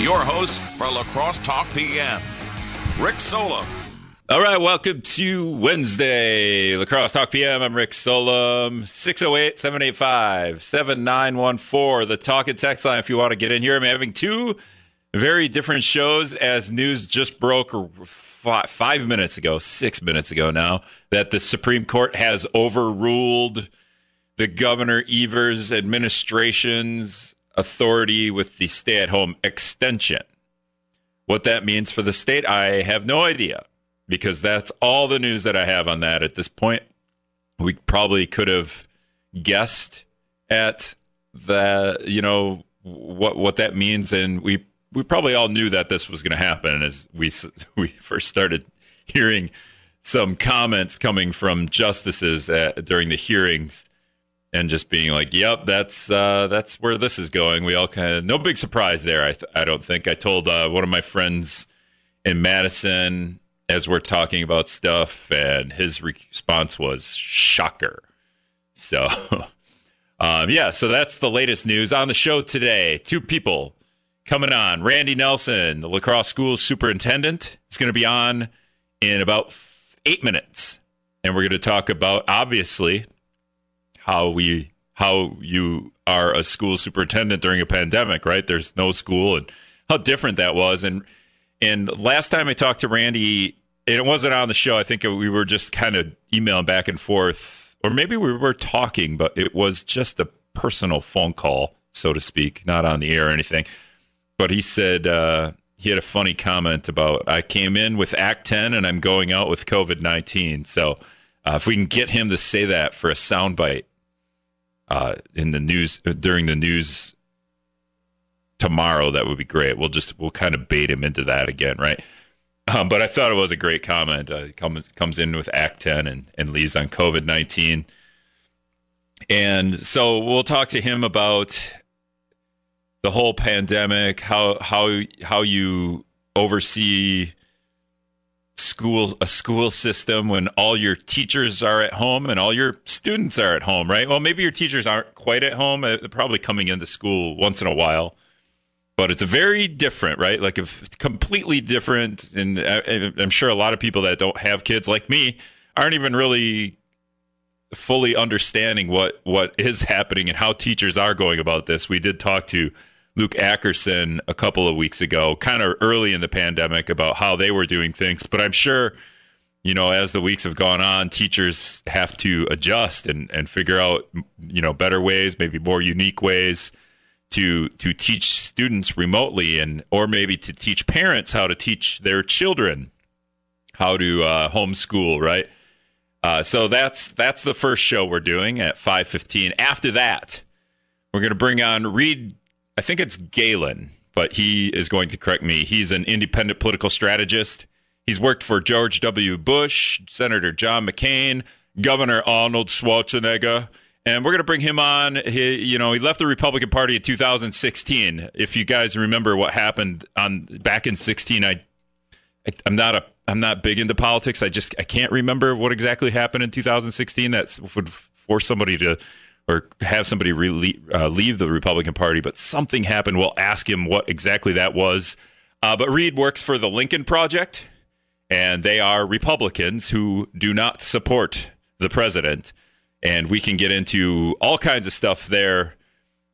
Your host for La Crosse Talk PM, Rick Solem. All right, welcome to Wednesday, La Crosse Talk PM. I'm Rick Solem, 608 785 7914, the talk and text line if you want to get in here. I'm having two very different shows as news just broke five minutes ago, six minutes ago now, that the Supreme Court has overruled the Governor Evers administration's authority with the stay at home extension. What that means for the state, I have no idea because that's all the news that I have on that at this point. We probably could have guessed at the, you know, what what that means and we we probably all knew that this was going to happen as we we first started hearing some comments coming from justices at, during the hearings and just being like, "Yep, that's uh, that's where this is going." We all kind of no big surprise there. I th- I don't think I told uh, one of my friends in Madison as we're talking about stuff, and his response was shocker. So, um, yeah, so that's the latest news on the show today. Two people coming on. Randy Nelson, the La Crosse school superintendent, is going to be on in about eight minutes, and we're going to talk about obviously how we how you are a school superintendent during a pandemic, right? There's no school, and how different that was. And and last time I talked to Randy, and it wasn't on the show. I think we were just kind of emailing back and forth, or maybe we were talking, but it was just a personal phone call, so to speak, not on the air or anything. But he said uh, he had a funny comment about I came in with Act 10 and I'm going out with COVID 19. So uh, if we can get him to say that for a soundbite uh, in the news during the news tomorrow, that would be great. We'll just we'll kind of bait him into that again, right? Um, but I thought it was a great comment. Uh, comes comes in with Act Ten and and leaves on COVID nineteen, and so we'll talk to him about the whole pandemic, how how how you oversee school a school system when all your teachers are at home and all your students are at home, right? Well, maybe your teachers aren't quite at home; uh, they're probably coming into school once in a while, but it's a very different, right? Like a completely different. Uh, and I'm sure a lot of people that don't have kids, like me, aren't even really fully understanding what what is happening and how teachers are going about this. We did talk to Luke Ackerson a couple of weeks ago, kind of early in the pandemic, about how they were doing things. But I'm sure, you know, as the weeks have gone on, teachers have to adjust and, and figure out, you know, better ways, maybe more unique ways to to teach students remotely, and or maybe to teach parents how to teach their children how to uh, homeschool, right? Uh, so that's that's the first show we're doing at 5:15. After that, we're going to bring on Reed I think it's Galen, but he is going to correct me. He's an independent political strategist. He's worked for George W. Bush, Senator John McCain, Governor Arnold Schwarzenegger, and we're going to bring him on. He, you know, he left the Republican Party in 2016. If you guys remember what happened on back in 16, I, I I'm not a I'm not big into politics. I just I can't remember what exactly happened in 2016 that would force somebody to or have somebody re- uh, leave the Republican Party, but something happened. We'll ask him what exactly that was. Uh, but Reed works for the Lincoln Project, and they are Republicans who do not support the president. And we can get into all kinds of stuff there.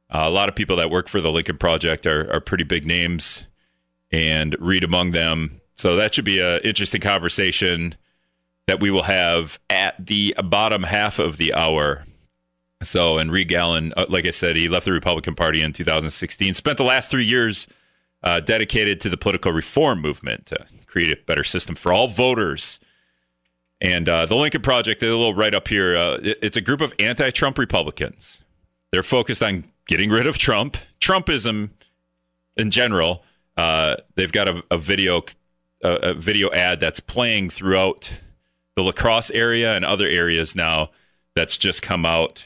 Uh, a lot of people that work for the Lincoln Project are, are pretty big names, and Reed among them. So that should be an interesting conversation that we will have at the bottom half of the hour. So, and Reed Galen, uh, like I said, he left the Republican Party in 2016, spent the last three years uh, dedicated to the political reform movement to create a better system for all voters. And uh, the Lincoln Project, a little right up here, uh, it, it's a group of anti Trump Republicans. They're focused on getting rid of Trump, Trumpism in general. Uh, they've got a, a video a video ad that's playing throughout the La Crosse area and other areas now that's just come out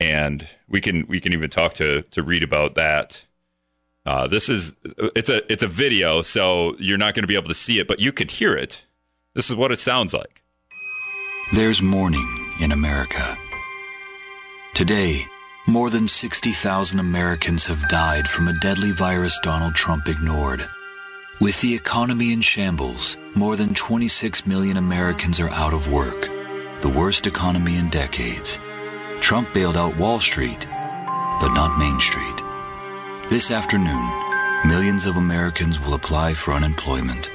and we can we can even talk to to Reed about that. Uh, this is it's a it's a video, so you're not going to be able to see it, but you can hear it. This is what it sounds like. There's mourning in America. Today, More than 60,000 Americans have died from a deadly virus Donald Trump ignored. With the economy in shambles, more than 26 million Americans are out of work, the worst economy in decades. Trump bailed out Wall Street, but not Main Street. This afternoon, millions of Americans will apply for unemployment.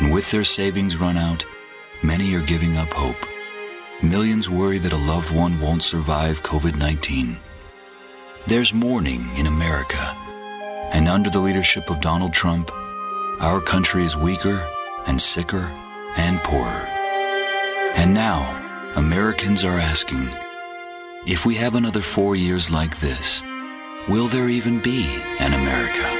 And with their savings run out, many are giving up hope. Millions worry that a loved one won't survive COVID 19. There's mourning in America. And under the leadership of Donald Trump, our country is weaker and sicker and poorer. And now, Americans are asking if we have another four years like this, will there even be an America?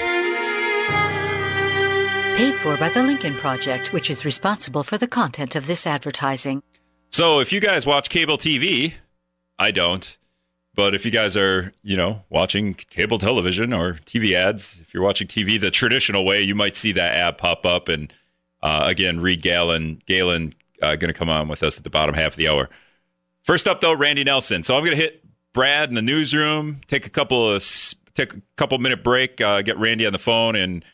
Paid for by the Lincoln Project, which is responsible for the content of this advertising. So if you guys watch cable TV, I don't. But if you guys are, you know, watching cable television or TV ads, if you're watching TV the traditional way, you might see that ad pop up. And uh, again, Reed Galen, Galen, uh, going to come on with us at the bottom half of the hour. First up, though, Randy Nelson. So I'm going to hit Brad in the newsroom, take a couple of take a couple minute break, uh, get Randy on the phone, and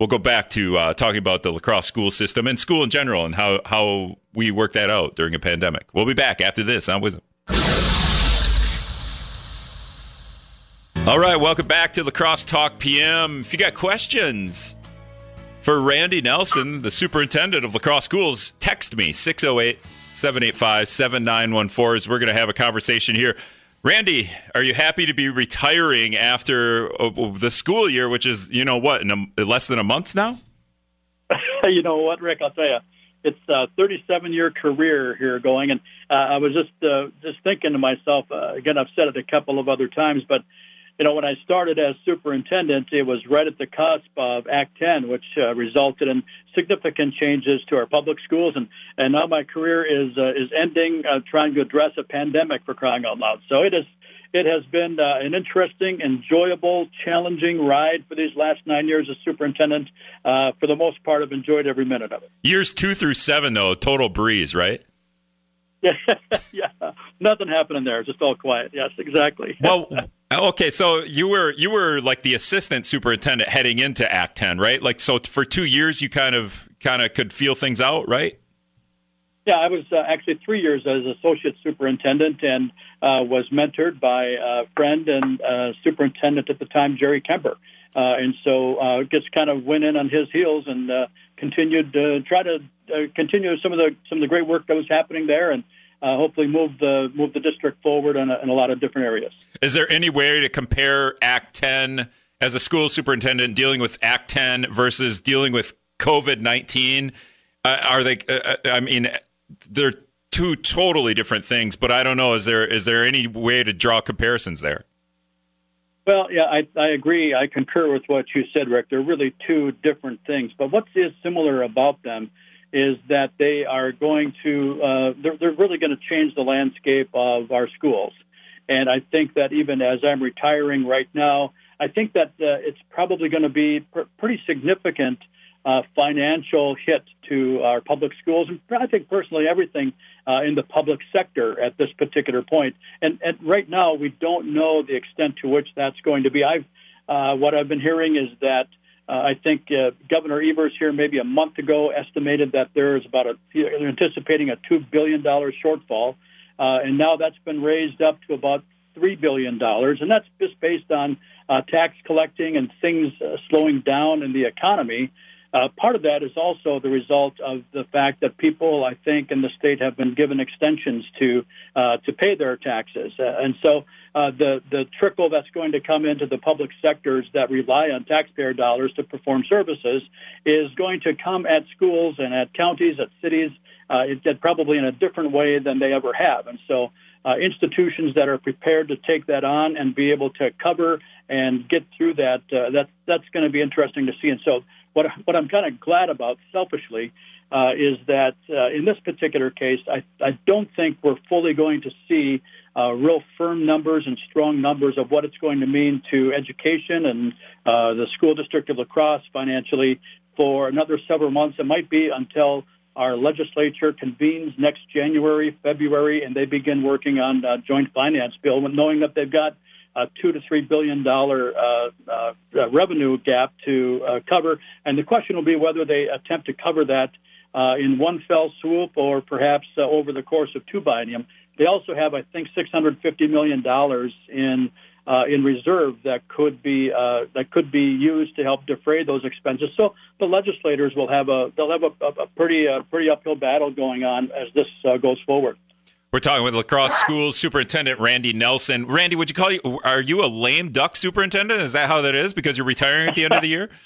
we'll go back to uh, talking about the La Crosse school system and school in general and how how we work that out during a pandemic. We'll be back after this on WIZM. All right, welcome back to La Crosse Talk PM. If you got questions for Randy Nelson, the superintendent of La Crosse Schools, text me 608 785 7914 as we're going to have a conversation here. Randy, are you happy to be retiring after uh, the school year, which is, you know, what, in a, less than a month now? you know what, Rick? I'll tell you, it's a 37 year career here going, and uh, I was just uh, just thinking to myself. Uh, again, I've said it a couple of other times, but you know, when I started as superintendent, it was right at the cusp of Act 10, which uh, resulted in significant changes to our public schools, and and now my career is uh, is ending uh, trying to address a pandemic for crying out loud. So it is. It has been uh, an interesting, enjoyable, challenging ride for these last nine years as superintendent. Uh, for the most part, I've enjoyed every minute of it. Years two through seven, though, total breeze, right? Yeah, yeah, nothing happening there. Just all quiet. Yes, exactly. well, okay. So you were you were like the assistant superintendent heading into Act Ten, right? Like, so for two years, you kind of kind of could feel things out, right? Yeah, I was uh, actually three years as associate superintendent and uh, was mentored by a friend and uh, superintendent at the time, Jerry Kemper. Uh, and so uh, just kind of went in on his heels and uh, continued to try to continue some of the some of the great work that was happening there and uh, hopefully move the move the district forward in a, in a lot of different areas. Is there any way to compare Act 10 as a school superintendent dealing with Act 10 versus dealing with COVID 19? Uh, are they? I mean, they're two totally different things. But I don't know. Is there is there any way to draw comparisons there? Well, yeah, I, I agree. I concur with what you said, Rick. They're really two different things. But what is similar about them is that they are going to, uh, they're, they're really going to change the landscape of our schools. And I think that even as I'm retiring right now, I think that uh, it's probably going to be pr- pretty significant uh, financial hit to our public schools, and I think personally everything uh, in the public sector at this particular point. And, and right now, we don't know the extent to which that's going to be. I've uh, what I've been hearing is that uh, I think uh, Governor Evers here maybe a month ago estimated that there is about a they're anticipating a two billion dollar shortfall, uh, and now that's been raised up to about three billion dollars, and that's just based on uh, tax collecting and things uh, slowing down in the economy. Uh, part of that is also the result of the fact that people, I think, in the state have been given extensions to uh, to pay their taxes, uh, and so uh, the the trickle that's going to come into the public sectors that rely on taxpayer dollars to perform services is going to come at schools and at counties, at cities, uh, it, probably in a different way than they ever have, and so. Uh, institutions that are prepared to take that on and be able to cover and get through that, that that's going to be interesting to see. And so what what I'm kind of glad about, selfishly, uh, is that uh, in this particular case, I I don't think we're fully going to see uh, real firm numbers and strong numbers of what it's going to mean to education and uh, the school district of La Crosse financially for another several months. It might be until our legislature convenes next January, February, and they begin working on a joint finance bill, knowing that they've got a two to three billion dollar uh, uh, revenue gap to uh, cover, and the question will be whether they attempt to cover that uh, in one fell swoop or perhaps uh, over the course of two biennium. They also have, I think, six hundred fifty million dollars in uh, in reserve that could be that could be used to help defray those expenses. So the legislators will have a they'll have a, a pretty pretty uphill battle going on as this goes forward. We're talking with La Crosse school Superintendent Randy Nelson. Randy, would you call you? Are you a lame duck superintendent? Is that how that is? Because you're retiring at the end of the year.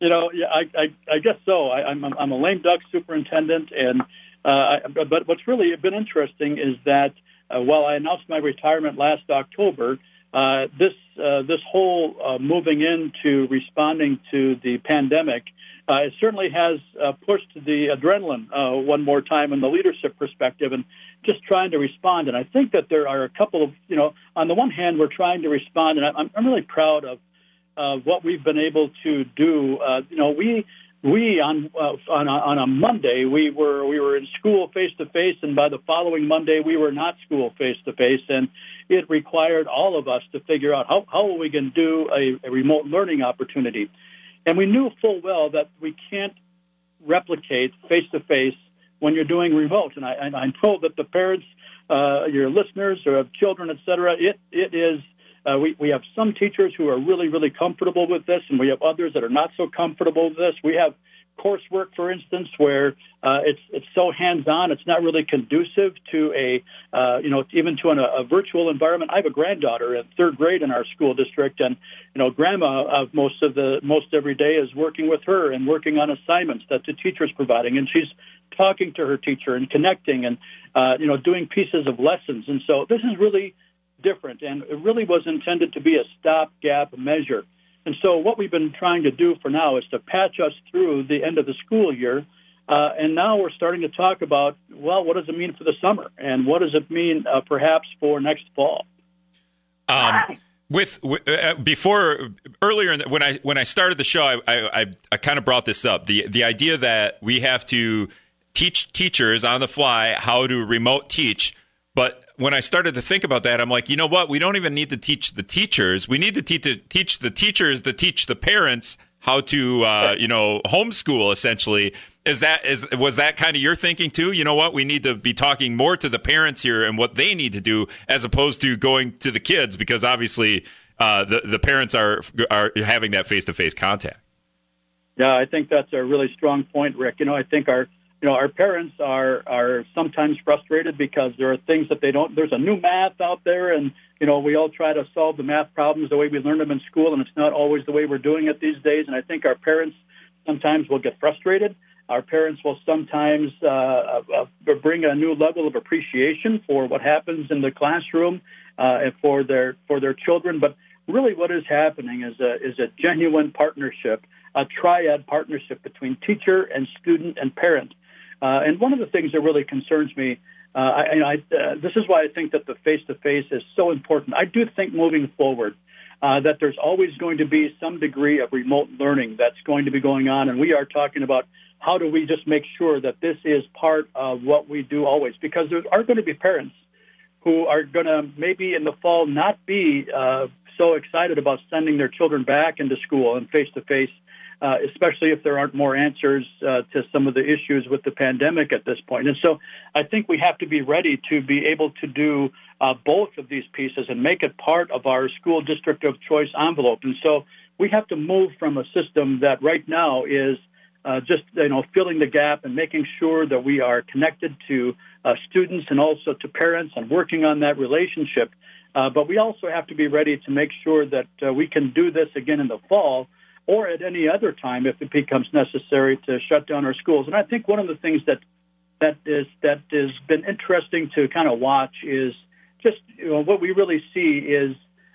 You know, yeah, I, I, I guess so. I, I'm, I'm a lame duck superintendent, and uh, I, but what's really been interesting is that uh, while I announced my retirement last October, uh, this uh, this whole uh, moving into responding to the pandemic uh, it certainly has uh, pushed the adrenaline uh, one more time in the leadership perspective and just trying to respond. And I think that there are a couple of, you know, on the one hand, we're trying to respond, and I'm, I'm really proud of uh, what we've been able to do. Uh, you know, we we on uh, on a, on a Monday we were we were in school face to face, and by the following Monday we were not school face to face, and it required all of us to figure out how how are we going to do a, a remote learning opportunity. And we knew full well that we can't replicate face to face when you're doing remote. And I, I know that the parents, uh, your listeners, or have children, et cetera, it, it is. Uh, we, we have some teachers who are really, really comfortable with this, and we have others that are not so comfortable with this. We have coursework, for instance, where uh, it's it's so hands-on, it's not really conducive to a uh, you know even to an, a virtual environment. I have a granddaughter in third grade in our school district, and you know grandma of most of the most every day is working with her and working on assignments that the teacher is providing, and she's talking to her teacher and connecting and uh, you know doing pieces of lessons. And so this is really different, and it really was intended to be a stopgap measure. And so, what we've been trying to do for now is to patch us through the end of the school year. Uh, and now we're starting to talk about, well, what does it mean for the summer? And what does it mean uh, perhaps for next fall? Um, with uh, before earlier the, when I when I started the show, I, I, I kind of brought this up the the idea that we have to teach teachers on the fly how to remote teach, but when I started to think about that, I'm like, you know what? We don't even need to teach the teachers. We need to teach, to teach the teachers to teach the parents how to, uh, you know, homeschool. Essentially, is that is was that kind of your thinking too? You know what? We need to be talking more to the parents here and what they need to do, as opposed to going to the kids, because obviously uh, the the parents are are having that face to face contact. Yeah, I think that's a really strong point, Rick. You know, I think our you know, our parents are are sometimes frustrated because there are things that they don't. There's a new math out there, and you know, we all try to solve the math problems the way we learned them in school, and it's not always the way we're doing it these days. And I think our parents sometimes will get frustrated. Our parents will sometimes uh, uh, uh bring a new level of appreciation for what happens in the classroom uh, and for their for their children. But really, what is happening is a is a genuine partnership, a triad partnership between teacher and student and parent uh, and one of the things that really concerns me, uh, I, I, uh, this is why I think that the face to face is so important. I do think moving forward, uh, that there's always going to be some degree of remote learning that's going to be going on, and we are talking about how do we just make sure that this is part of what we do always, because there are going to be parents who are going to maybe in the fall not be uh, so excited about sending their children back into school and face to face uh, especially if there aren't more answers uh, to some of the issues with the pandemic at this point. And so I think we have to be ready to be able to do uh, both of these pieces and make it part of our school district of choice envelope. And so we have to move from a system that right now is uh, just you know filling the gap and making sure that we are connected to uh, students and also to parents and working on that relationship. Uh, but we also have to be ready to make sure that uh, we can do this again in the fall or at any other time if it becomes necessary to shut down our schools. And I think one of the things that that is that has been interesting to kind of watch is just you know, what we really see is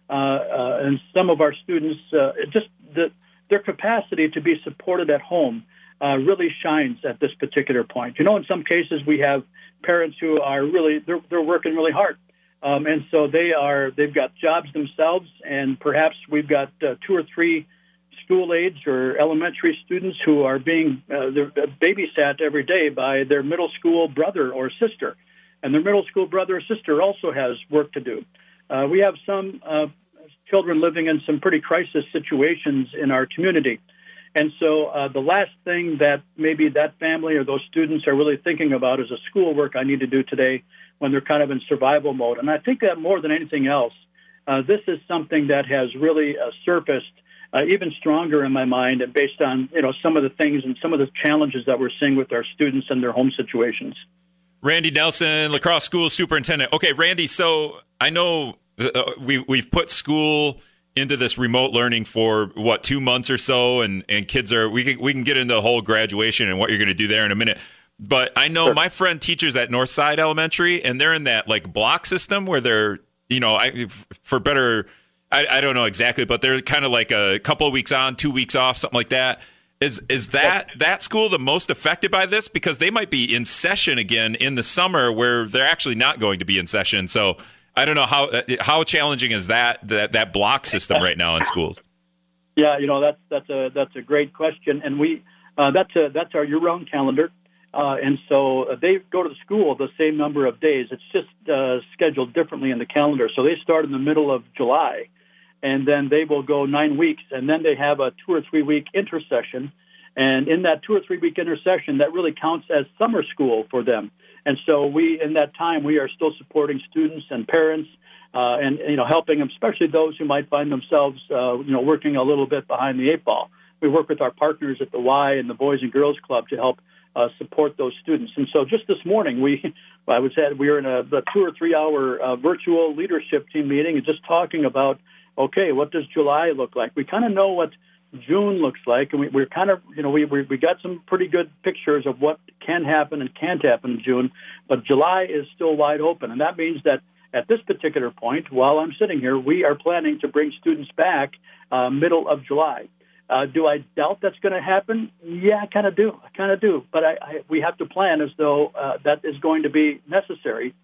uh, uh, and some of our students uh, just the, their capacity to be supported at home uh, really shines at this particular point. You know, in some cases we have parents who are really they're, they're working really hard. Um, and so they are they've got jobs themselves and perhaps we've got uh, two or three school age or elementary students who are being uh, babysat every day by their middle school brother or sister. And their middle school brother or sister also has work to do. uh, we have some uh, children living in some pretty crisis situations in our community. And so uh, the last thing that maybe that family or those students are really thinking about is a schoolwork I need to do today when they're kind of in survival mode. And I think that more than anything else, uh, this is something that has really uh, surfaced uh, even stronger in my mind, and based on you know some of the things and some of the challenges that we're seeing with our students and their home situations. Randy Nelson, La Crosse School Superintendent. Okay, Randy. So I know uh, we we've put school into this remote learning for what two months or so, and and kids are we can we can get into the whole graduation and what you're going to do there in a minute. But I know sure. my friend teachers at Northside Elementary, and they're in that like block system where they're you know I for better I, I don't know exactly, but they're kind of like a couple of weeks on, two weeks off, something like that. Is is that that school the most affected by this because they might be in session again in the summer where they're actually not going to be in session? So I don't know how how challenging is that that that block system right now in schools. Yeah, you know that's that's a that's a great question, and we uh, that's a that's our year-round calendar, uh, and so they go to the school the same number of days. It's just uh, scheduled differently in the calendar. So they start in the middle of July, and then they will go nine weeks, and then they have a two or three week intersession. And in that two or three week intersession, that really counts as summer school for them. And so we, in that time, we are still supporting students and parents, uh, and you know, helping them, especially those who might find themselves, uh, you know, working a little bit behind the eight ball. We work with our partners at the Y and the Boys and Girls Club to help uh, support those students. And so, just this morning, we, I was at, we were in a, a two or three hour uh, virtual leadership team meeting, and just talking about okay, what does July look like? We kind of know what June looks like, and we, we're kind of, you know, we, we we got some pretty good pictures of what can happen and can't happen in June, but July is still wide open, and that means that at this particular point, while I'm sitting here, we are planning to bring students back uh, middle of July. Uh, do I doubt that's going to happen? Yeah, I kind of do. I kind of do. But I, I, we have to plan as though uh, that is going to be necessary.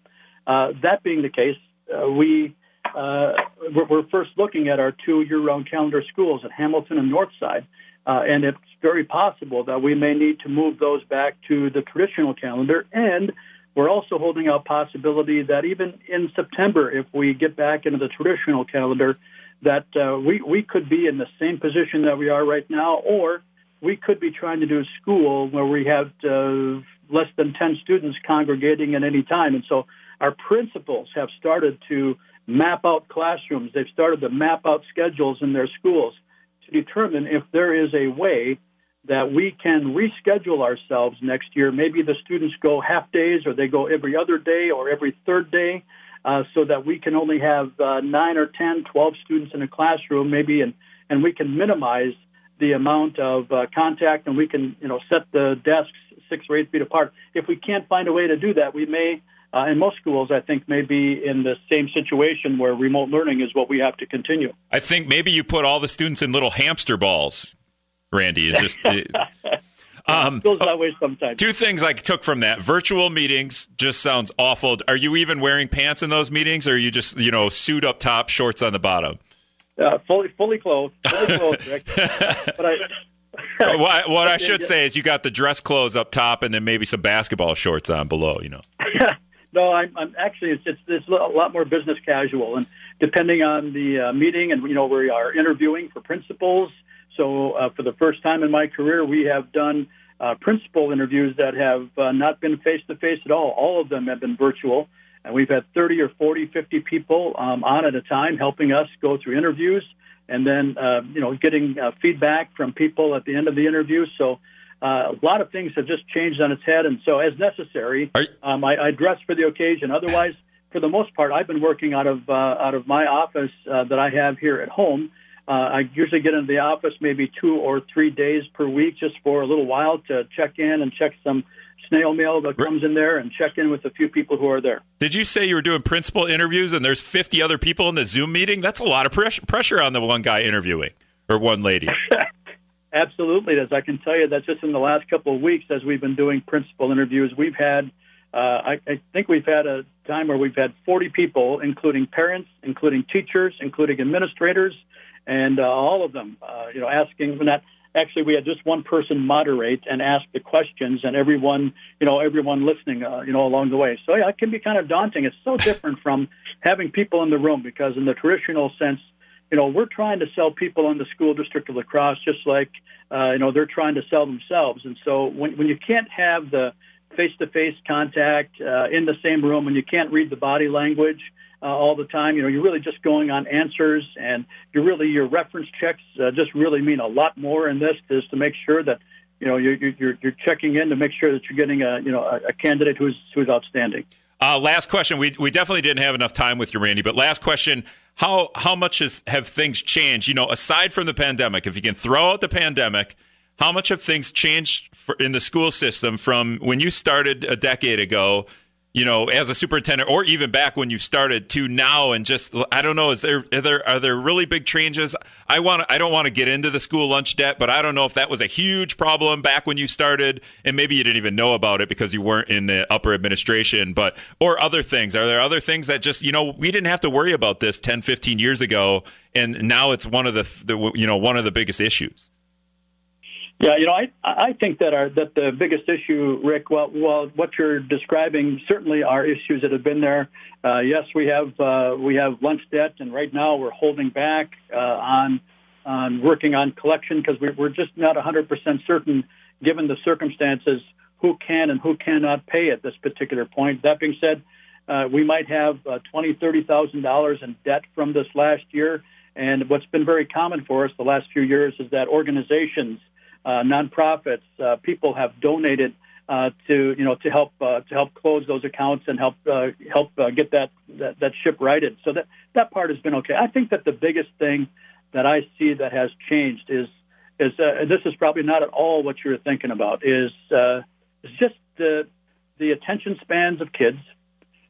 Uh, that being the case, uh, we uh, we're, we're, first looking at our two year-round calendar schools at Hamilton and Northside, uh, and it's very possible that we may need to move those back to the traditional calendar. And we're also holding out possibility that even in September, if we get back into the traditional calendar, that uh, we we could be in the same position that we are right now, or we could be trying to do a school where we have uh, less than 10 students congregating at any time. And so our principals have started to map out classrooms. They've started to map out schedules in their schools to determine if there is a way that we can reschedule ourselves next year. Maybe the students go half days or they go every other day or every third day uh, so that we can only have uh, 9 or 10, 12 students in a classroom maybe and, and we can minimize the amount of uh, contact and we can you know set the desks six or eight feet apart. If we can't find a way to do that, we may uh, and most schools, I think, may be in the same situation where remote learning is what we have to continue. I think maybe you put all the students in little hamster balls, Randy, and just. Um, feels that way sometimes. Two things I took from that: virtual meetings just sounds awful. Are you even wearing pants in those meetings, or are you just you know suit up top, shorts on the bottom? Uh, fully, fully clothed, fully clothed, Rick. but I, what, what I should say is you got the dress clothes up top, and then maybe some basketball shorts on below. You know. No, I'm, I'm actually it's, it's it's a lot more business casual, and depending on the uh, meeting, and you know we are interviewing for principals. So uh, for the first time in my career, we have done uh, principal interviews that have uh, not been face to face at all. All of them have been virtual, and we've had 30 or 40, 50 people um, on at a time helping us go through interviews, and then uh, you know getting uh, feedback from people at the end of the interview. So uh, a lot of things have just changed on its head, and so as necessary, um, I, I dress for the occasion. Otherwise, for the most part, I've been working out of uh, out of my office uh, that I have here at home. Uh, I usually get into the office maybe two or three days per week, just for a little while to check in and check some snail mail that comes in there and check in with a few people who are there. Did you say you were doing principal interviews and there's 50 other people in the Zoom meeting? That's a lot of pressure on the one guy interviewing or one lady. Absolutely, as I can tell you that just in the last couple of weeks, as we've been doing principal interviews, we've had, uh, I, I think we've had a time where we've had 40 people, including parents, including teachers, including administrators, and uh, all of them, uh, you know, asking. Not actually we had just one person moderate and ask the questions, and everyone, you know, everyone listening, uh, you know, along the way. So yeah, it can be kind of daunting. It's so different from having people in the room because in the traditional sense, you know, we're trying to sell people on the school district of La Crosse just like, uh, you know, they're trying to sell themselves. And so when when you can't have the face-to-face contact uh, in the same room and you can't read the body language uh, all the time. You know, you're really just going on answers, and you really your reference checks uh, just really mean a lot more in this is to make sure that you know you're, you're you're checking in to make sure that you're getting a you know a, a candidate who's who's outstanding. Uh, last question. We we definitely didn't have enough time with you, Randy. But last question: How how much has, have things changed? You know, aside from the pandemic, if you can throw out the pandemic, how much have things changed for, in the school system from when you started a decade ago you know, as a superintendent, or even back when you started to now, and just I don't know, is there are there are there really big changes? I want I don't want to get into the school lunch debt, but I don't know if that was a huge problem back when you started, and maybe you didn't even know about it because you weren't in the upper administration, but or other things. Are there other things that just you know we didn't have to worry about this 10, 15 years ago, and now it's one of the, the you know one of the biggest issues. Yeah, you know, I I think that our that the biggest issue, Rick, well, well, what you're describing certainly are issues that have been there. Uh, yes, we have uh, we have lunch debt, and right now we're holding back uh, on on working on collection because we're, we're just not 100% certain, given the circumstances, who can and who cannot pay at this particular point. That being said, uh, we might have uh, twenty, thirty thousand dollars in debt from this last year, and what's been very common for us the last few years is that organizations uh, nonprofits, uh, people have donated uh, to you know to help uh, to help close those accounts and help uh, help uh, get that, that that ship righted. So that that part has been okay. I think that the biggest thing that I see that has changed is is this is probably not at all what you're thinking about is is just the the attention spans of kids,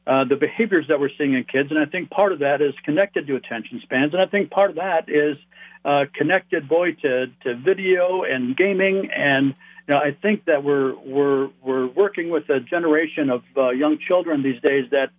uh, the behaviors that we're seeing in kids, and I think part of that is connected to attention spans, and I think part of that is uh, connected boy to, to video and gaming and you know, I think that we're we're we're working with a generation of uh, young children these days that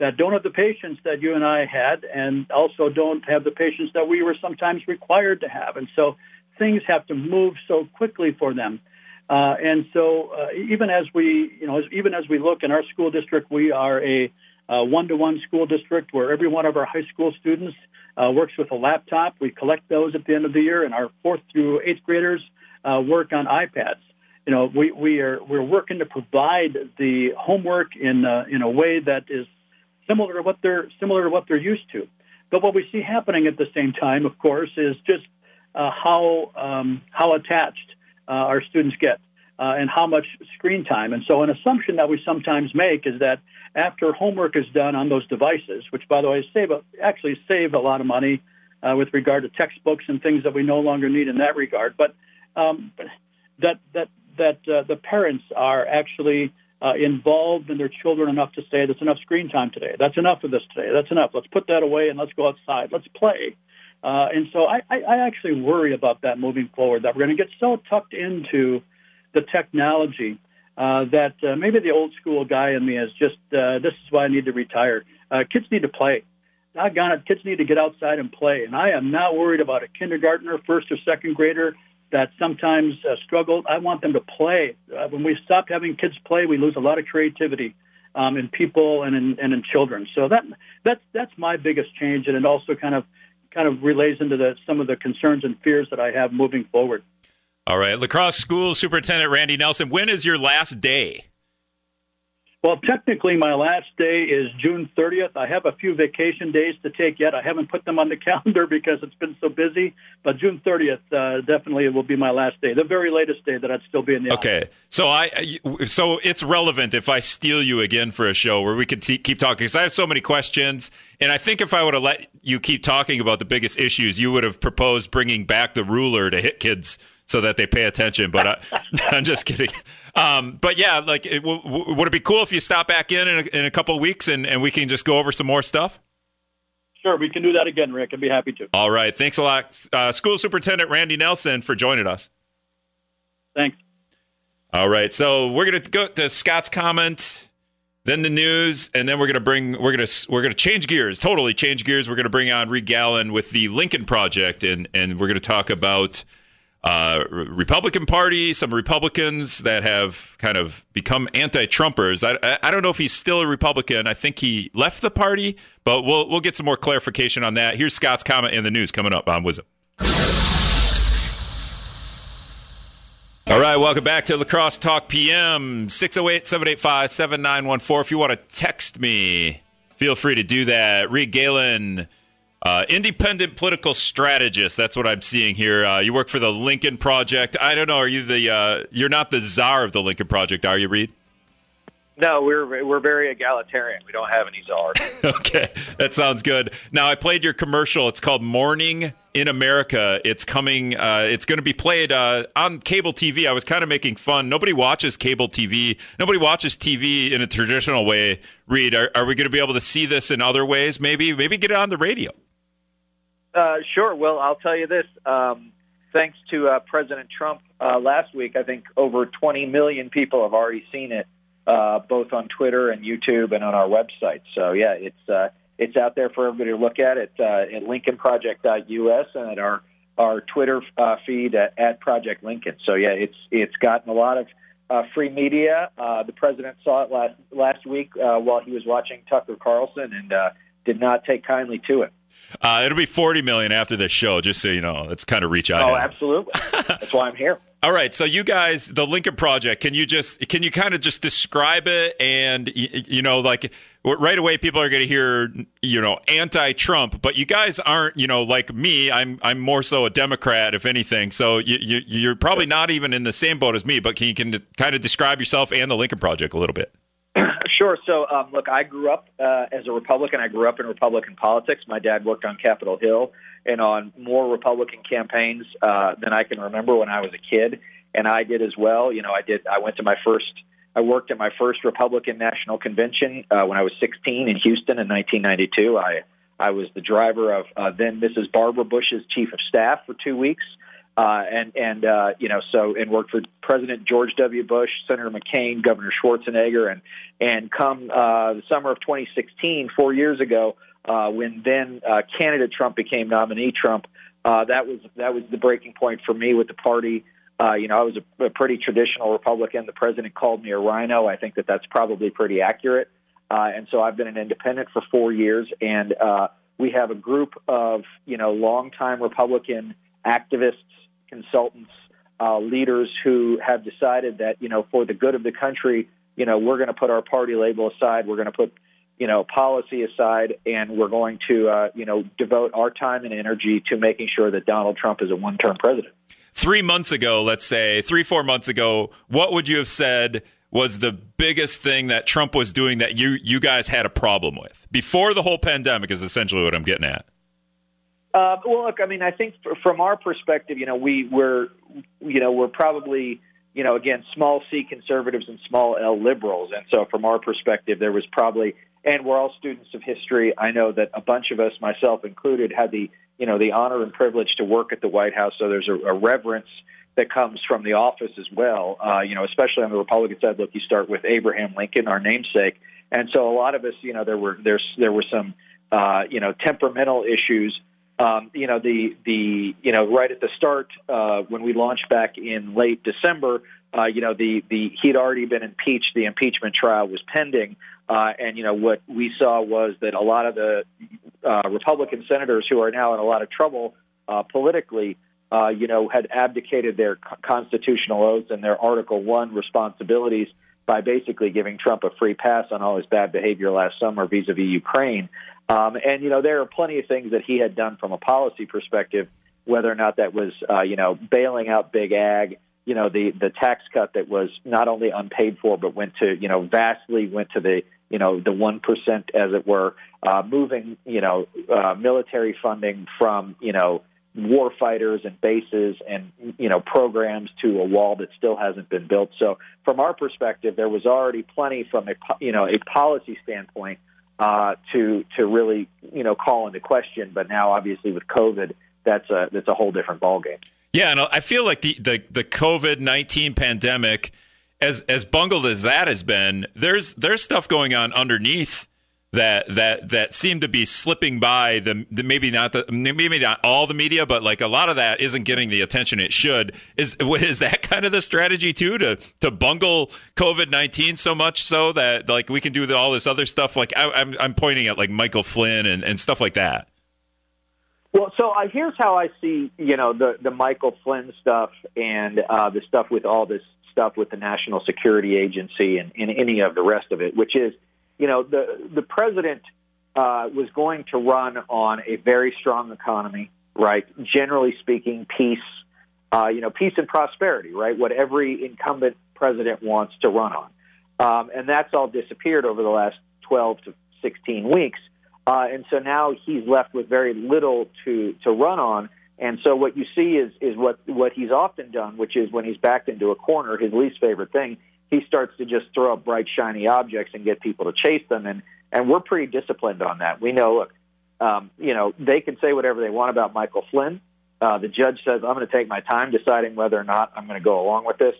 that don't have the patience that you and I had, and also don't have the patience that we were sometimes required to have. And so things have to move so quickly for them. Uh, and so uh, even as we, you know, as, even as we look in our school district, we are a one to one school district where every one of our high school students uh, works with a laptop. We collect those at the end of the year, and our fourth through eighth graders uh, work on iPads. You know, we, we are we're working to provide the homework in uh, in a way that is similar to what they're similar to what they're used to. But what we see happening at the same time, of course, is just uh, how um, how attached uh, our students get uh, and how much screen time. And so, an assumption that we sometimes make is that after homework is done on those devices, which, by the way, save a, actually save a lot of money uh, with regard to textbooks and things that we no longer need in that regard, but um, that that that uh, the parents are actually uh, involved in their children enough to say, "That's enough screen time today. That's enough of this today. That's enough. Let's put that away and let's go outside. Let's play." Uh, and so I, I, I actually worry about that moving forward. That we're going to get so tucked into the technology uh, that uh, maybe the old school guy in me is just uh, this is why I need to retire. Uh, kids need to play. Doggone it, kids need to get outside and play. And I am not worried about a kindergartner, first or second grader that sometimes uh. I want them to play. Uh, when we stop having kids play, we lose a lot of creativity um, in people and in, and in children. So that that's that's my biggest change, and it also kind of kind of relays into the, some of the concerns and fears that I have moving forward. All right. La Crosse School Superintendent Randy Nelson, when is your last day? Well, technically, my last day is June 30th. I have a few vacation days to take yet. I haven't put them on the calendar because it's been so busy. But June 30th uh, definitely will be my last day, the very latest day that I'd still be in the okay. office. So I, so it's relevant if I steal you again for a show where we can t- keep talking because I have so many questions, and I think if I would have let you keep talking about the biggest issues, you would have proposed bringing back the ruler to hit kids so that they pay attention. But I, am just kidding. Um, but yeah, like, it, w- w- would it be cool if you stop back in in a, in a couple of weeks and, and we can just go over some more stuff? Sure, we can do that again, Rick. I'd be happy to. All right. Thanks a lot, uh, School Superintendent Randy Nelson, for joining us. Thanks. All right. So we're gonna go to Scott's comment, then the news, and then we're gonna bring we're gonna we're gonna change gears, totally change gears. We're gonna bring on Reed Galen with the Lincoln Project, and and we're gonna talk about uh, Republican Party, some Republicans that have kind of become anti-Trumpers. I, I don't know if he's still a Republican. I think he left the party, but we'll we'll get some more clarification on that. Here's Scott's comment in the news coming up on WIZM. All right, welcome back to La Crosse Talk PM 608 785 7914. If you want to text me, feel free to do that. Reed Galen, uh, independent political strategist. That's what I'm seeing here. Uh, you work for the Lincoln Project. I don't know. Are you the? Uh, you're not the czar of the Lincoln Project, are you, Reed? No, we're we're very egalitarian. We don't have any czars. okay, that sounds good. Now I played your commercial. It's called Morning in America. It's coming. Uh, it's going to be played uh, on cable TV. I was kind of making fun. Nobody watches cable TV. Nobody watches TV in a traditional way. Reed, are, are we going to be able to see this in other ways? Maybe maybe get it on the radio. Uh, sure. Well, I'll tell you this. Um, thanks to uh, President Trump uh, last week, I think over 20 million people have already seen it uh, both on Twitter and YouTube and on our website. So yeah, it's uh, it's out there for everybody to look at it uh, at LincolnProject.us and at our our Twitter uh, feed at, at Project Lincoln. So yeah, it's it's gotten a lot of uh, free media. Uh, the president saw it last last week uh, while he was watching Tucker Carlson and uh, did not take kindly to it. Uh, it'll be 40 million after this show, just so you know. Let's kind of reach out. Oh, absolutely. That's why I'm here. All right, so you guys, the Lincoln Project, can you just can you kind of just describe it and you know like right away people are going to hear you know anti-Trump, but you guys aren't you know like me. I'm I'm more so a Democrat if anything. So you, you you're probably not even in the same boat as me. But can you can kind of describe yourself and the Lincoln Project a little bit? Sure. So, um, look, I grew up uh, as a Republican. I grew up in Republican politics. My dad worked on Capitol Hill and on more Republican campaigns uh, than I can remember when I was a kid, and I did as well. You know, I did. I went to my first. I worked at my first Republican National Convention uh, when I was 16 in Houston in 1992. I I was the driver of uh, then Mrs. Barbara Bush's chief of staff for two weeks. And and uh, you know so and worked for President George W. Bush, Senator McCain, Governor Schwarzenegger, and and come uh, the summer of 2016, four years ago, uh, when then uh, candidate Trump became nominee Trump, uh, that was that was the breaking point for me with the party. Uh, you know, I was a, a pretty traditional Republican. The president called me a RINO. I think that that's probably pretty accurate. Uh, and so I've been an independent for four years, and uh, we have a group of you know longtime Republican activists consultants, uh, leaders who have decided that you know for the good of the country, you know we're going to put our party label aside, we're going to put you know policy aside, and we're going to uh, you know devote our time and energy to making sure that Donald Trump is a one-term president. Three months ago, let's say three four months ago, what would you have said? was the biggest thing that Trump was doing that you you guys had a problem with before the whole pandemic is essentially what I'm getting at. Uh, well, look, I mean, I think from our perspective, you know, we we're, you know, we're probably, you know, again, small C conservatives and small L liberals, and so from our perspective, there was probably, and we're all students of history. I know that a bunch of us, myself included, had the, you know, the honor and privilege to work at the White House. So there's a, a reverence that comes from the office as well. Uh, you know, especially on the Republican side. Look, you start with Abraham Lincoln, our namesake, and so a lot of us, you know, there were there's there were some, uh, you know, temperamental issues um, you know, the the you know right at the start uh, when we launched back in late December, uh, you know, the the he'd already been impeached. The impeachment trial was pending, uh, and you know what we saw was that a lot of the uh, Republican senators who are now in a lot of trouble uh, politically. Uh, you know, had abdicated their constitutional oaths and their Article One responsibilities by basically giving Trump a free pass on all his bad behavior last summer vis-a-vis Ukraine. Um, and you know, there are plenty of things that he had done from a policy perspective, whether or not that was uh, you know bailing out big ag, you know the the tax cut that was not only unpaid for but went to you know vastly went to the you know the one percent as it were, uh, moving you know uh, military funding from you know war fighters and bases and you know programs to a wall that still hasn't been built. So from our perspective, there was already plenty from a you know a policy standpoint uh, to to really you know call into question. But now, obviously, with COVID, that's a that's a whole different ballgame. Yeah, and I feel like the the, the COVID nineteen pandemic, as as bungled as that has been, there's there's stuff going on underneath that that that seem to be slipping by the, the, maybe not the maybe not all the media but like a lot of that isn't getting the attention it should. Is is that kind of the strategy too to to bungle covid-19 so much so that like we can do all this other stuff? Like I, am I'm, I'm pointing at like michael flynn and, and stuff like that. Well so uh, here's how i see you know the the michael flynn stuff and uh, the stuff with all this stuff with the national security agency and, and any of the rest of it which is you know, the the president uh, was going to run on a very strong economy, right? Generally speaking, peace, uh, you know, peace and prosperity, right? What every incumbent president wants to run on, um, and that's all disappeared over the last twelve to sixteen weeks. Uh, and so now he's left with very little to to run on. And so what you see is is what what he's often done, which is when he's backed into a corner, his least favorite thing he starts to just throw up bright, shiny objects and get people to chase them. And, and we're pretty disciplined on that. We know, look, um, you know, they can say whatever they want about Michael Flynn. Uh, the judge says, I'm going to take my time deciding whether or not I'm going to go along with this.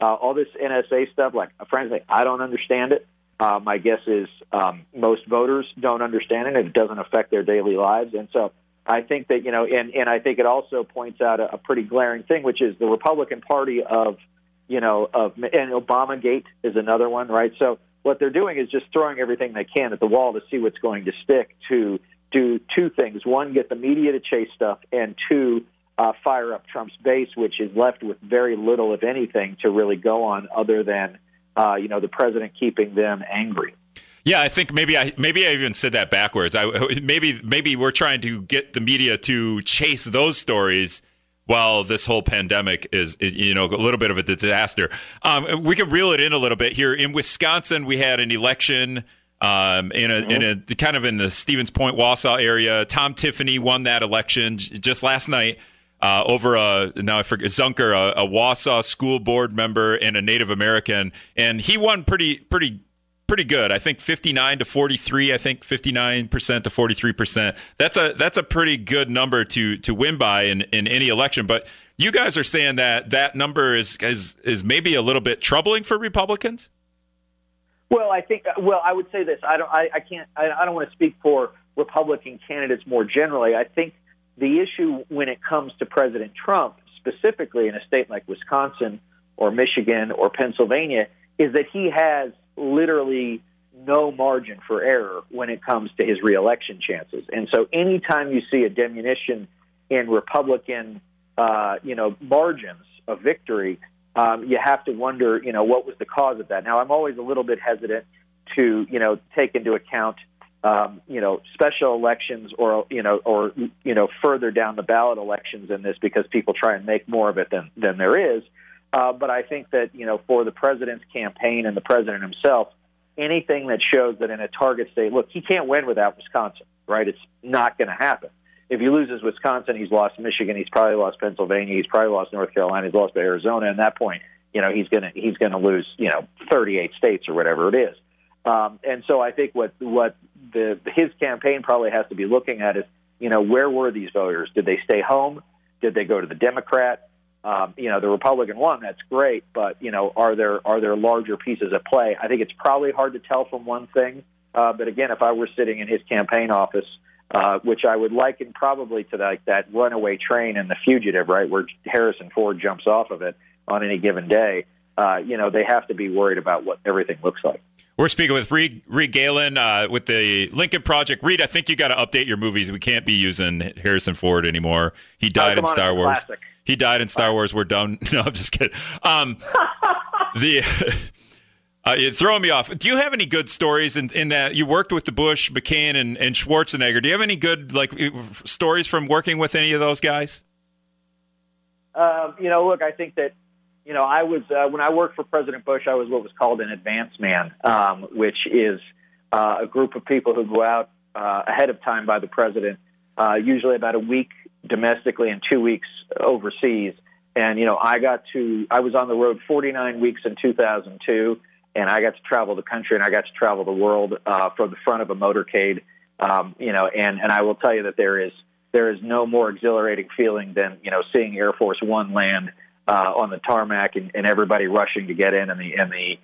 Uh, all this NSA stuff, like, frankly, I don't understand it. Uh, my guess is um, most voters don't understand it. It doesn't affect their daily lives. And so I think that, you know, and, and I think it also points out a, a pretty glaring thing, which is the Republican Party of you know, of and Obama Gate is another one, right? So what they're doing is just throwing everything they can at the wall to see what's going to stick to do two things: one, get the media to chase stuff, and two, uh, fire up Trump's base, which is left with very little, if anything, to really go on other than uh, you know the president keeping them angry. Yeah, I think maybe I maybe I even said that backwards. I maybe maybe we're trying to get the media to chase those stories while this whole pandemic is, is, you know a little bit of a disaster. Um, we can reel it in a little bit here. In Wisconsin, we had an election um, in a mm-hmm. in a kind of in the Stevens Point Wausau area. Tom Tiffany won that election just last night. Uh, over a now I forget Zunker, a, a Wausau school board member and a Native American, and he won pretty pretty pretty good. I think 59 to 43. I think 59 percent to 43 percent. That's a that's a pretty good number to to win by in, in any election. But you guys are saying that that number is is is maybe a little bit troubling for Republicans. Well, I think. Uh, well, I would say this. I don't. I, I can't. I, I don't want to speak for Republican candidates more generally. I think the issue when it comes to President Trump, specifically in a state like Wisconsin or Michigan or Pennsylvania, is that he has literally no margin for error when it comes to his reelection chances. And so anytime you see a diminution in Republican, uh, you know, margins of victory, um, you have to wonder, you know, what was the cause of that. Now, I'm always a little bit hesitant to, you know, take into account, um, you know, special elections or, you know, or, you know, further down the ballot elections in this because people try and make more of it than, than there is. Uh, but I think that you know, for the president's campaign and the president himself, anything that shows that in a target state, look, he can't win without Wisconsin, right? It's not going to happen. If he loses Wisconsin, he's lost Michigan, he's probably lost Pennsylvania, he's probably lost North Carolina, he's lost Arizona. At that point, you know, he's gonna he's gonna lose, you know, 38 states or whatever it is. Um, and so I think what what the his campaign probably has to be looking at is, you know, where were these voters? Did they stay home? Did they go to the Democrat? Um, you know the Republican won. That's great, but you know are there are there larger pieces at play? I think it's probably hard to tell from one thing. Uh, but again, if I were sitting in his campaign office, uh, which I would liken probably to like that runaway train in The Fugitive, right, where Harrison Ford jumps off of it on any given day. Uh, you know, they have to be worried about what everything looks like. We're speaking with Reed, Reed Galen uh, with the Lincoln Project. Reed, I think you got to update your movies. We can't be using Harrison Ford anymore. He died in Star Wars. Classic. He died in Star Wars. We're done. No, I'm just kidding. Um, the uh, you're throwing me off. Do you have any good stories in, in that you worked with the Bush, McCain, and, and Schwarzenegger? Do you have any good like stories from working with any of those guys? Um, you know, look, I think that you know I was uh, when I worked for President Bush, I was what was called an advance man, um, which is uh, a group of people who go out uh, ahead of time by the president, uh, usually about a week domestically and two weeks overseas. And, you know, I got to, I was on the road 49 weeks in 2002, and I got to travel the country and I got to travel the world uh, from the front of a motorcade. Um, you know, and, and I will tell you that there is, there is no more exhilarating feeling than, you know, seeing Air Force One land uh, on the tarmac and, and everybody rushing to get in and the, and the,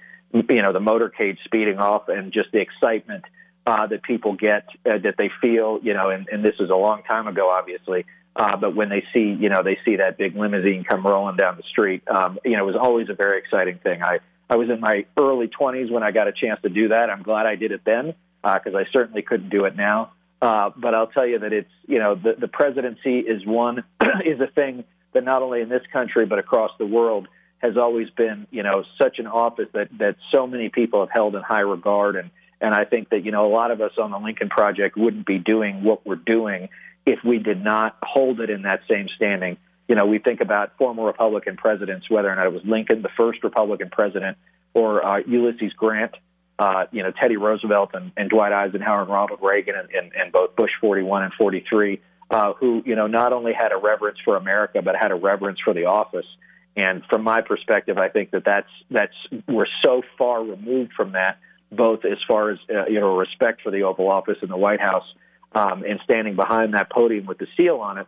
you know, the motorcade speeding off and just the excitement uh, that people get uh, that they feel, you know, and, and this is a long time ago, obviously. Uh, but when they see, you know, they see that big limousine come rolling down the street, um, you know, it was always a very exciting thing. I, I was in my early 20s when I got a chance to do that. I'm glad I did it then because uh, I certainly couldn't do it now. Uh, but I'll tell you that it's, you know, the, the presidency is one, is a thing that not only in this country but across the world has always been, you know, such an office that, that so many people have held in high regard. And, and I think that, you know, a lot of us on the Lincoln Project wouldn't be doing what we're doing if we did not hold it in that same standing. You know, we think about former Republican presidents, whether or not it was Lincoln, the first Republican president, or uh, Ulysses Grant, uh, you know, Teddy Roosevelt and, and Dwight Eisenhower and Ronald Reagan and, and, and both Bush 41 and 43, uh, who, you know, not only had a reverence for America, but had a reverence for the office. And from my perspective, I think that that's, that's, we're so far removed from that, both as far as, uh, you know, respect for the Oval Office and the White House um, and standing behind that podium with the seal on it.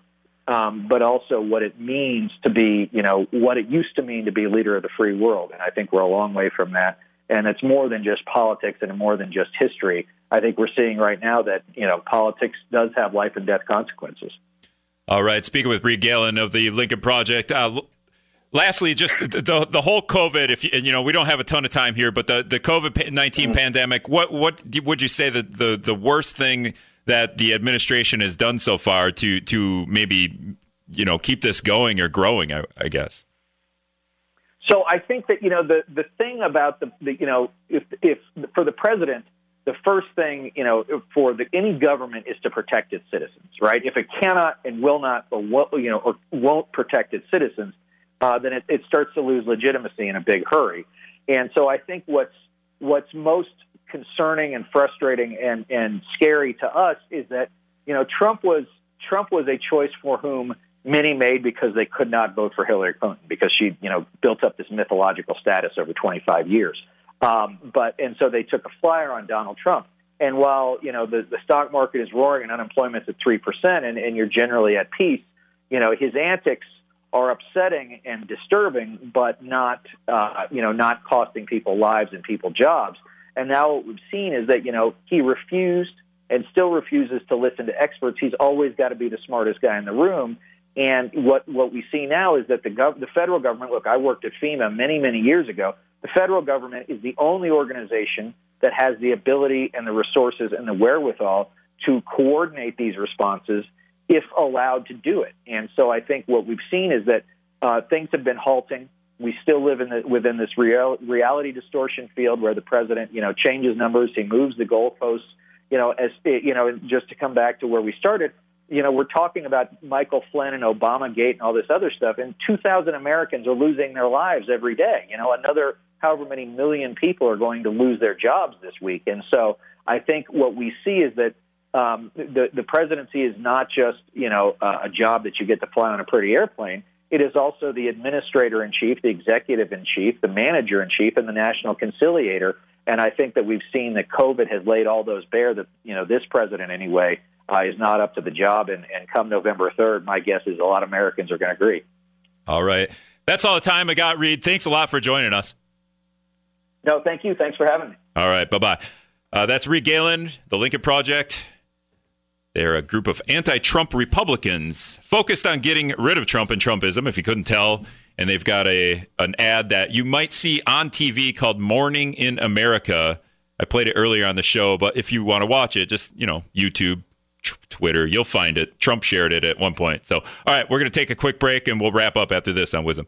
Um, but also what it means to be, you know, what it used to mean to be leader of the free world. And I think we're a long way from that and it's more than just politics and more than just history. I think we're seeing right now that you know politics does have life and death consequences. All right, speaking with Reed Galen of the Lincoln Project. Uh, lastly, just the, the, the whole COVID. If you, you know, we don't have a ton of time here, but the the COVID nineteen mm-hmm. pandemic. What what would you say that the the worst thing that the administration has done so far to to maybe you know keep this going or growing? I, I guess. So I think that you know the the thing about the, the you know if if for the president the first thing you know for the, any government is to protect its citizens, right? If it cannot and will not or you know or won't protect its citizens, uh, then it, it starts to lose legitimacy in a big hurry. And so I think what's what's most concerning and frustrating and and scary to us is that you know Trump was Trump was a choice for whom many made because they could not vote for Hillary Clinton because she, you know, built up this mythological status over 25 years. Um, but and so they took a flyer on Donald Trump. And while you know the, the stock market is roaring and unemployment's at three percent, and, and you're generally at peace, you know his antics are upsetting and disturbing, but not uh, you know not costing people lives and people jobs. And now what we've seen is that you know he refused and still refuses to listen to experts. He's always got to be the smartest guy in the room, and what, what we see now is that the, gov- the federal government, look, I worked at FEMA many, many years ago. The federal government is the only organization that has the ability and the resources and the wherewithal to coordinate these responses if allowed to do it. And so I think what we've seen is that uh, things have been halting. We still live in the, within this real, reality distortion field where the president, you know, changes numbers, he moves the goalposts. You know, as you know, just to come back to where we started, you know, we're talking about Michael Flynn and Obama Gate and all this other stuff, and 2,000 Americans are losing their lives every day. You know, another however many million people are going to lose their jobs this week. And so I think what we see is that um, the, the presidency is not just, you know, uh, a job that you get to fly on a pretty airplane. It is also the administrator in chief, the executive in chief, the manager in chief, and the national conciliator. And I think that we've seen that COVID has laid all those bare that, you know, this president anyway uh, is not up to the job. And, and come November 3rd, my guess is a lot of Americans are going to agree. All right. That's all the time I got, Reed. Thanks a lot for joining us. No, thank you. Thanks for having me. All right. Bye bye. Uh, that's Reed Galen, the Lincoln Project. They're a group of anti Trump Republicans focused on getting rid of Trump and Trumpism, if you couldn't tell. And they've got a an ad that you might see on TV called Morning in America. I played it earlier on the show, but if you want to watch it, just, you know, YouTube, Twitter. You'll find it. Trump shared it at one point. So, all right, we're going to take a quick break and we'll wrap up after this on WIZM.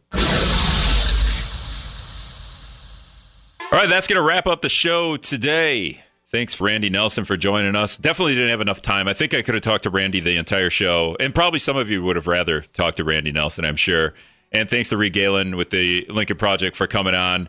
All right, that's going to wrap up the show today. Thanks, Randy Nelson, for joining us. Definitely didn't have enough time. I think I could have talked to Randy the entire show, and probably some of you would have rather talked to Randy Nelson, I'm sure. And thanks to Reed Galen with the Lincoln Project for coming on.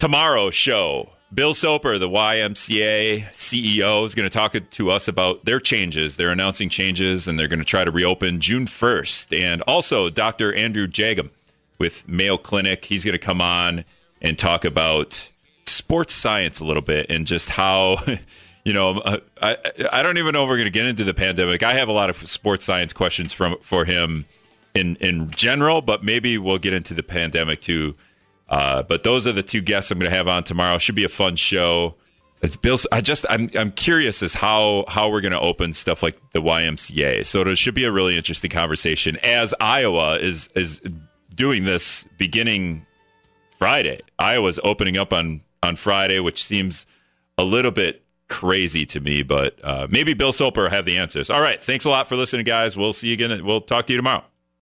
Tomorrow's show, Bill Soper, the YMCA CEO, is going to talk to us about their changes. They're announcing changes and they're going to try to reopen June 1st. And also, Dr. Andrew Jagim with Mayo Clinic, he's going to come on and talk about sports science a little bit and just how. You know, uh, I I don't even know if we're going to get into the pandemic. I have a lot of sports science questions from for him in in general, but maybe we'll get into the pandemic too uh, but those are the two guests I'm going to have on tomorrow. Should be a fun show. It's Bill, I just I'm I'm curious as how how we're going to open stuff like the YMCA. So it should be a really interesting conversation as Iowa is is doing this beginning Friday. Iowa's opening up on on Friday, which seems a little bit crazy to me, but uh, maybe Bill Soper have the answers. All right, thanks a lot for listening, guys. We'll see you again. We'll talk to you tomorrow.